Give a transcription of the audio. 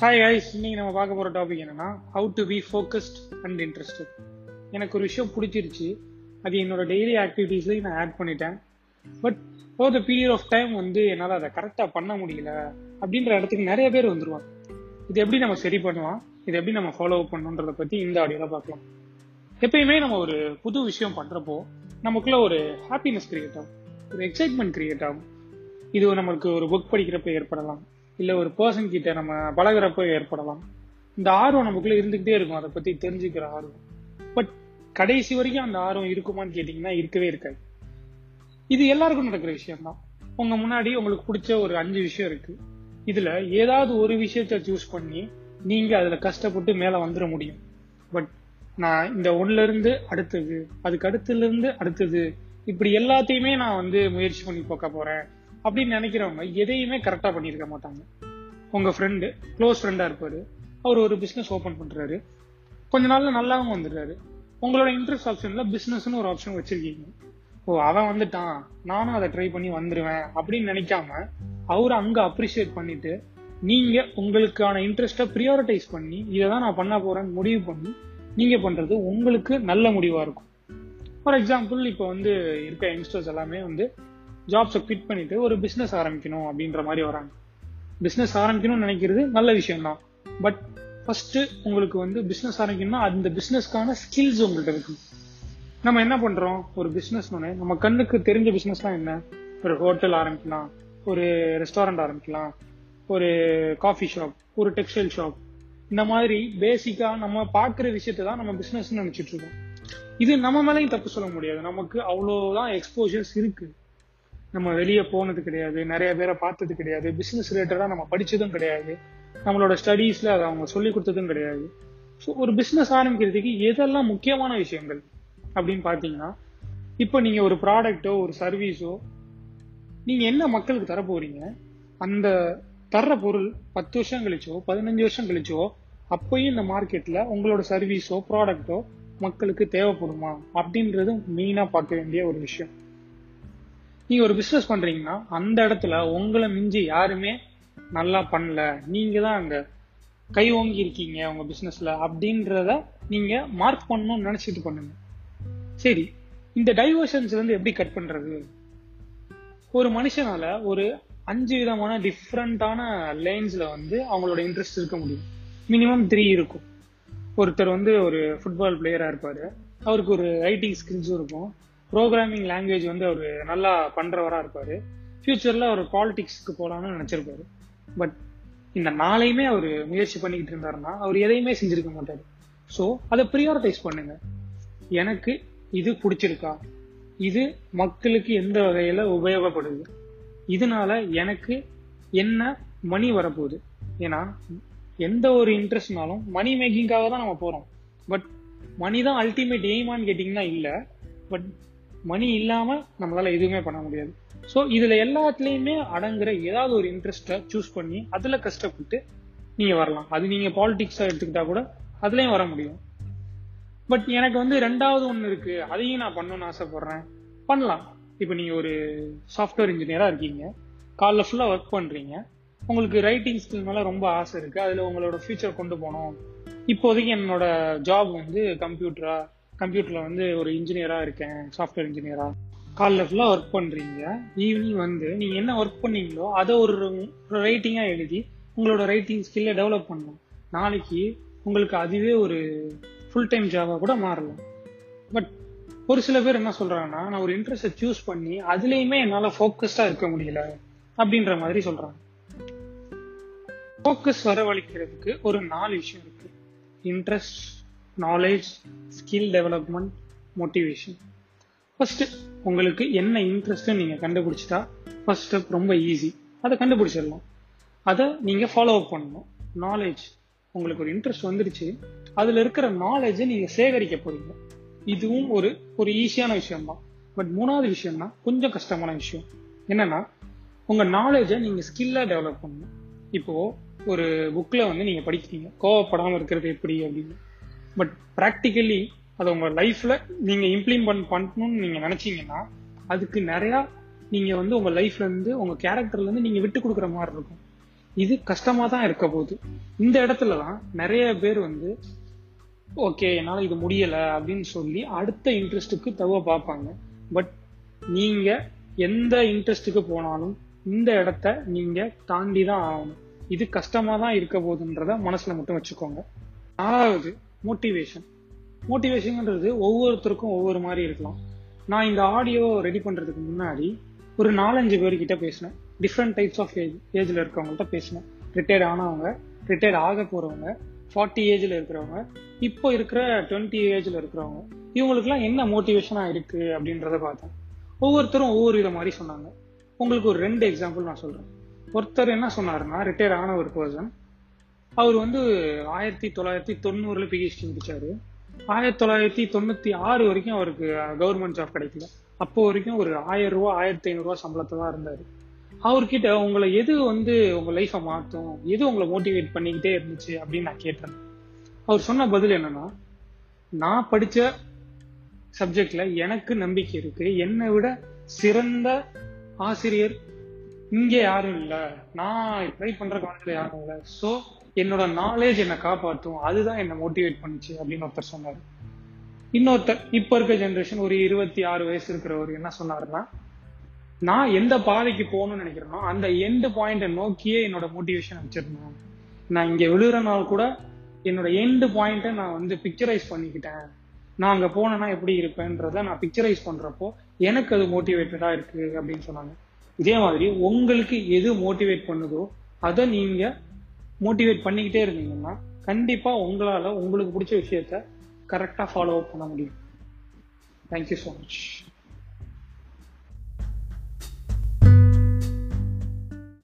Hi hi இன்னைக்கு நம்ம பார்க்க போகிற டாபிக் என்னன்னா how to be focused and interested எனக்கு ஒரு விஷயம் பிடிச்சிருச்சு. அது என்னோட டெய்லி ஆக்டிவிட்டீஸ்லையும் நான் ஆட் பண்ணிட்டேன். But over the period of time வந்து என்னால் அதை கரெக்டாக பண்ண முடியல அப்படின்ற இடத்துக்கு நிறைய பேர் வந்துருவாங்க. இது எப்படி நம்ம சரி பண்ணலாம்? இது எப்படி நம்ம ஃபாலோ பண்ணுன்றதை பற்றி இந்த ஆடியோவில் பார்க்கலாம். எப்பயுமே நம்ம ஒரு புது விஷயம் பண்ணுறப்போ நமக்குள்ள ஒரு ஹாப்பினஸ் கிரியேட் ஆகும். ஒரு எக்ஸைட்மெண்ட் கிரியேட் ஆகும். இது நம்மளுக்கு ஒரு புக் படிக்கிறப்ப ஏற்படலாம். இல்லை ஒரு பர்சன் கிட்ட நம்ம பழகிறப்போ ஏற்படலாம். இந்த ஆர்வம் நமக்குள்ள இருந்துகிட்டே இருக்கும். அதை பத்தி தெரிஞ்சுக்கிற ஆர்வம். பட் கடைசி வரைக்கும் அந்த ஆர்வம் இருக்குமான்னு கேட்டிங்கன்னா இருக்கவே இருக்காது. இது எல்லாருக்கும் நடக்கிற விஷயம் தான் உங்க முன்னாடி உங்களுக்கு பிடிச்ச ஒரு அஞ்சு விஷயம் இருக்கு. இதுல ஏதாவது ஒரு விஷயத்த சூஸ் பண்ணி நீங்க அதுல கஷ்டப்பட்டு மேல வந்துட முடியும். பட் நான் இந்த ஒன்றுலேருந்து இருந்து அடுத்தது அதுக்கு அடுத்துல இருந்து அடுத்தது இப்படி எல்லாத்தையுமே நான் வந்து முயற்சி பண்ணி பார்க்க போறேன். அப்படின்னு நினைக்கிறவங்க எதையுமே கரெக்டாக பண்ணியிருக்க மாட்டாங்க. உங்கள் ஃப்ரெண்டு க்ளோஸ் ஃப்ரெண்டாக இருப்பார். அவர் ஒரு பிஸ்னஸ் ஓப்பன் பண்ணுறாரு கொஞ்ச நாளில் நல்லாவும் வந்துடுறாரு. உங்களோட இன்ட்ரெஸ்ட் ஆப்ஷனில் பிஸ்னஸ்னு ஒரு ஆப்ஷன் வச்சிருக்கீங்க. ஓ அவன் வந்துட்டான். நானும் அதை ட்ரை பண்ணி வந்துடுவேன் அப்படின்னு நினைக்காம அவர் அங்கே அப்ரிஷியேட் பண்ணிட்டு நீங்கள் உங்களுக்கான இன்ட்ரெஸ்ட்டை ப்ரியாரிட்டைஸ் பண்ணி இதை தான் நான் பண்ண போகிறேன்னு முடிவு பண்ணி நீங்கள் பண்ணுறது உங்களுக்கு நல்ல முடிவாக இருக்கும். ஃபார் எக்ஸாம்பிள் இப்போ வந்து இருக்க யங்ஸ்டர்ஸ் எல்லாமே வந்து ஜாப்ஸை குவிட் பண்ணிட்டு ஒரு பிஸ்னஸ் ஆரம்பிக்கணும் அப்படின்ற மாதிரி வராங்க. பிஸ்னஸ் ஆரம்பிக்கணும்னு நினைக்கிறது நல்ல விஷயம் தான் பட் ஃபர்ஸ்ட் உங்களுக்கு வந்து பிஸ்னஸ் ஆரம்பிக்கணும்னா அந்த பிஸ்னஸ்க்கான ஸ்கில்ஸ் உங்கள்கிட்ட இருக்கு. நம்ம என்ன பண்றோம்? ஒரு பிசினஸ் நம்ம கண்ணுக்கு தெரிஞ்ச பிசினஸ்லாம் என்ன? ஒரு ஹோட்டல் ஆரம்பிக்கலாம் ஒரு ரெஸ்டாரண்ட் ஆரம்பிக்கலாம் ஒரு காஃபி ஷாப் ஒரு டெக்ஸ்டைல் ஷாப் இந்த மாதிரி பேசிக்கா நம்ம பார்க்குற விஷயத்தை தான் நம்ம பிசினஸ் நினைச்சிட்டு இருக்கோம். இது நம்ம மேலேயும் தப்பு சொல்ல முடியாது. நமக்கு அவ்வளோதான் எக்ஸ்போஜர்ஸ் இருக்கு. நம்ம வெளியே போனது கிடையாது நிறைய பேரை பார்த்தது கிடையாது பிசினஸ் ரிலேட்டடாக நம்ம படிச்சதும் கிடையாது நம்மளோட ஸ்டடீஸ்ல அதை அவங்க சொல்லி கொடுத்ததும் கிடையாது. ஸோ ஒரு பிஸ்னஸ் ஆரம்பிக்கிறதுக்கு எதெல்லாம் முக்கியமான விஷயங்கள் அப்படின்னு பார்த்தீங்கன்னா இப்போ நீங்கள் ஒரு ப்ராடக்ட்டோ ஒரு சர்வீஸோ நீங்கள் என்ன மக்களுக்கு தர போறீங்க? அந்த தர்ற பொருள் பத்து வருஷம் கழிச்சோ பதினஞ்சு வருஷம் கழிச்சோ அப்பயும் இந்த மார்க்கெட்ல உங்களோட சர்வீஸோ ப்ராடக்ட்டோ மக்களுக்கு தேவைப்படுமா? அப்படின்றது மெயினாக பார்க்க வேண்டிய ஒரு விஷயம். நீங்க ஒரு பிசினஸ் பண்றீங்கன்னா அந்த இடத்துல உங்களை மிஞ்சி யாருமே நல்லா பண்ணல. நீங்க தான் அங்க கை ஓங்கி இருக்கீங்க உங்க பிசினஸ்ல அப்படின்றத நீங்க மார்க் பண்ணணும்னு நினைச்சிட்டு பண்ணுங்க. சரி இந்த டைவர்ஷன்ஸ் வந்து எப்படி கட் பண்றது? ஒரு மனுஷனால ஒரு அஞ்சு விதமான டிஃப்ரெண்டான லைன்ஸ்ல வந்து அவங்களோட இன்ட்ரெஸ்ட் இருக்க முடியும். மினிமம் த்ரீ இருக்கும். ஒருத்தர் வந்து ஒரு ஃபுட்பால் பிளேயரா இருப்பாரு. அவருக்கு ஒரு ரைட்டிங் ஸ்கில்ஸும் இருக்கும். ப்ரோக்ராமிங் லாங்குவேஜ் வந்து அவர் நல்லா பண்ணுறவராக இருப்பார். ஃப்யூச்சரில் அவர் பாலிடிக்ஸ்க்கு போகலான்னு நினச்சிருப்பாரு. பட் இந்த நாளையுமே அவர் முயற்சி பண்ணிக்கிட்டு இருந்தாருன்னா அவர் எதையுமே செஞ்சிருக்க மாட்டார். ஸோ அதை ப்ரியாரிட்டைஸ் பண்ணுங்க. எனக்கு இது பிடிச்சிருக்கா? இது மக்களுக்கு எந்த வகையில் உபயோகப்படுது? இதனால எனக்கு என்ன மணி வரப்போகுது? ஏன்னா எந்த ஒரு இன்ட்ரெஸ்ட்னாலும் மணி மேக்கிங்காக தான் நம்ம போகிறோம் பட் மணி தான் அல்டிமேட் எய்மான்னு கேட்டிங்கன்னா இல்லை. பட் மணி இல்லாமல் நம்மளால எதுவுமே பண்ண முடியாது. ஸோ இதுல எல்லாத்துலேயுமே அடங்குற ஏதாவது ஒரு இன்ட்ரெஸ்ட்டை சூஸ் பண்ணி அதுல கஷ்டப்பட்டு நீங்க வரலாம். அது நீங்க பாலிடிக்ஸா எடுத்துக்கிட்டா கூட அதுலயும் வர முடியும். பட் எனக்கு வந்து ரெண்டாவது ஒன்று இருக்கு. அதையும் நான் பண்ணணும்னு ஆசைப்படுறேன். பண்ணலாம். இப்போ நீங்க ஒரு சாஃப்ட்வேர் இன்ஜினியரா இருக்கீங்க. காலைல ஃபுல்லாக ஒர்க் பண்றீங்க. உங்களுக்கு ரைட்டிங் ஸ்கில் மேலே ரொம்ப ஆசை இருக்கு. அதில் உங்களோட ஃபியூச்சர் கொண்டு போகணும். இப்போதைக்கு என்னோட ஜாப் வந்து கம்ப்யூட்டரா கம்ப்யூட்டரில் வந்து ஒரு இன்ஜினியராக இருக்கேன் சாஃப்ட்வேர் இன்ஜினியராக காலைல ஃபுல்லாக ஒர்க் பண்ணுறீங்க ஈவினிங் வந்து நீங்கள் என்ன ஒர்க் பண்ணீங்களோ அதை ஒரு ரைட்டிங்காக எழுதி உங்களோட ரைட்டிங் ஸ்கில்லை டெவலப் பண்ணலாம் நாளைக்கு உங்களுக்கு அதுவே ஒரு ஃபுல் டைம் ஜாபாக கூட மாறலாம். பட் ஒரு சில பேர் என்ன சொல்கிறாங்கன்னா நான் ஒரு இன்ட்ரெஸ்ட்டை சூஸ் பண்ணி அதுலேயுமே என்னால் ஃபோக்கஸ்டாக இருக்க முடியல அப்படின்ற மாதிரி சொல்கிறாங்க ஃபோக்கஸ் வரவழைக்கிறதுக்கு ஒரு நாலு விஷயம் இருக்குது interest knowledge skill development motivation first உங்களுக்கு என்ன இன்ட்ரெஸ்ட்டு நீங்கள் கண்டுபிடிச்சிட்டா ஃபஸ்ட் ஸ்டெப் ரொம்ப ஈஸி அதை கண்டுபிடிச்சிடலாம். அதை நீங்கள் ஃபாலோ அப் பண்ணணும். நாலேஜ் உங்களுக்கு ஒரு இன்ட்ரெஸ்ட் வந்துருச்சு அதில் இருக்கிற நாலேஜை நீங்கள் சேகரிக்க போறீங்க. இதுவும் ஒரு ஒரு ஈஸியான விஷயம் தான் பட் மூணாவது விஷயம்னா கொஞ்சம் கஷ்டமான விஷயம். என்னன்னா உங்கள் நாலேஜை நீங்கள் ஸ்கில்லாக டெவலப் பண்ணணும். இப்போது ஒரு புக்கில் வந்து நீங்கள் படிக்கிறீங்க. கோவப்படாமல் இருக்கிறது எப்படி அப்படின்னு. பட் ப்ராக்டிக்கலி அதை உங்க லைஃப்ல நீங்க இம்ப்ளிமெண்ட் பண்ணணும்னு நீங்க நினைச்சீங்கன்னா அதுக்கு நிறைய நீங்க வந்து உங்க லைஃப்ல இருந்து உங்க கேரக்டர்ல இருந்து நீங்க விட்டு கொடுக்குற மாதிரி இருக்கும். இது கஷ்டமா தான் இருக்க போகுது. இந்த இடத்துல தான் நிறைய பேர் வந்து ஓகே என்னால் இது முடியல அப்படின்னு சொல்லி அடுத்த இன்ட்ரெஸ்ட்டுக்கு தவ பார்ப்பாங்க. பட் நீங்க எந்த இன்ட்ரெஸ்ட்டுக்கு போனாலும் இந்த இடத்த நீங்க தாண்டி தான் ஆகணும். இது கஷ்டமா தான் இருக்க போகுதுன்றத மனசுல மட்டும் வச்சுக்கோங்க. நாலாவது மோட்டிவேஷன் மோட்டிவேஷன்ன்றது ஒவ்வொருத்தருக்கும் ஒவ்வொரு மாதிரி இருக்கலாம். நான் இந்த ஆடியோ ரெடி பண்ணுறதுக்கு முன்னாடி ஒரு நாலஞ்சு பேர்கிட்ட பேசினேன். டிஃப்ரெண்ட் டைப்ஸ் ஆஃப் ஏஜ் ஏஜில் இருக்கவங்கள்ட்ட பேசினேன். ரிட்டையர்ட் ஆனவங்க ரிட்டையர்ட் ஆக போகிறவங்க ஃபார்ட்டி ஏஜில் இருக்கிறவங்க இப்போ இருக்கிற டுவெண்ட்டி ஏஜில் இருக்கிறவங்க இவங்களுக்குலாம் என்ன மோட்டிவேஷனாக இருக்குது அப்படின்றத பார்த்தேன். ஒவ்வொருத்தரும் ஒவ்வொரு வித மாதிரி சொன்னாங்க. உங்களுக்கு ஒரு ரெண்டு எக்ஸாம்பிள் நான் சொல்கிறேன் ஒருத்தர் என்ன சொன்னாருன்னா ரிட்டையர் ஆன ஒரு பர்சன் அவர் வந்து ஆயிரத்தி தொள்ளாயிரத்தி தொண்ணூறுல பிஹெச்டி முடிச்சாரு. ஆயிரத்தி தொள்ளாயிரத்தி தொண்ணூத்தி ஆறு வரைக்கும் அவருக்கு கவர்மெண்ட் ஜாப் கிடைக்கல. அப்போ வரைக்கும் ஒரு ஆயிரம் ரூபா ஆயிரத்தி ஐநூறுரூவா சம்பளத்தை தான் இருந்தாரு. அவர்கிட்ட உங்களை எது வந்து உங்க லைஃபை மாற்றும் எது உங்களை மோட்டிவேட் பண்ணிக்கிட்டே இருந்துச்சு அப்படின்னு நான் கேட்டேன். அவர் சொன்ன பதில் என்னன்னா நான் படிச்ச சப்ஜெக்ட்ல எனக்கு நம்பிக்கை இருக்கு. என்னை விட சிறந்த ஆசிரியர் இங்கே யாரும் இல்லை. நான் ட்ரை பண்ற காலத்துல யாரும் இல்லை. சோ என்னோட நாலேஜ் என்னை காப்பாற்றும் அதுதான் என்னை மோட்டிவேட் பண்ணுச்சு அப்படின்னு ஒருத்தர் சொன்னார். இன்னொருத்தர் இப்போ இருக்க ஜென்ரேஷன் ஒரு இருபத்தி ஆறு வயசு இருக்கிறவர் என்ன சொன்னாருன்னா நான் எந்த பாதைக்கு போகணும்னு நினைக்கிறேனோ அந்த எண்டு பாயிண்டை நோக்கியே என்னோட மோட்டிவேஷன் வச்சிருந்தேன். நான் இங்கே விழுறனால நாள் கூட என்னோட எண்டு பாயிண்ட்டை நான் வந்து பிக்சரைஸ் பண்ணிக்கிட்டேன். நான் அங்கே போனேன்னா எப்படி இருப்பேன்றத நான் பிக்சரைஸ் பண்ணுறப்போ எனக்கு அது மோட்டிவேட்டடாக இருக்குது அப்படின்னு சொன்னாங்க. இதே மாதிரி உங்களுக்கு எது மோட்டிவேட் பண்ணுதோ அதை நீங்கள் மோட்டிவேட் பண்ணிக்கிட்டே இருந்தீங்கன்னா கண்டிப்பா உங்களால உங்களுக்கு பிடிச்ச விஷயத்த கரெக்டா ஃபாலோ அப் பண்ண முடியும். Thank you so much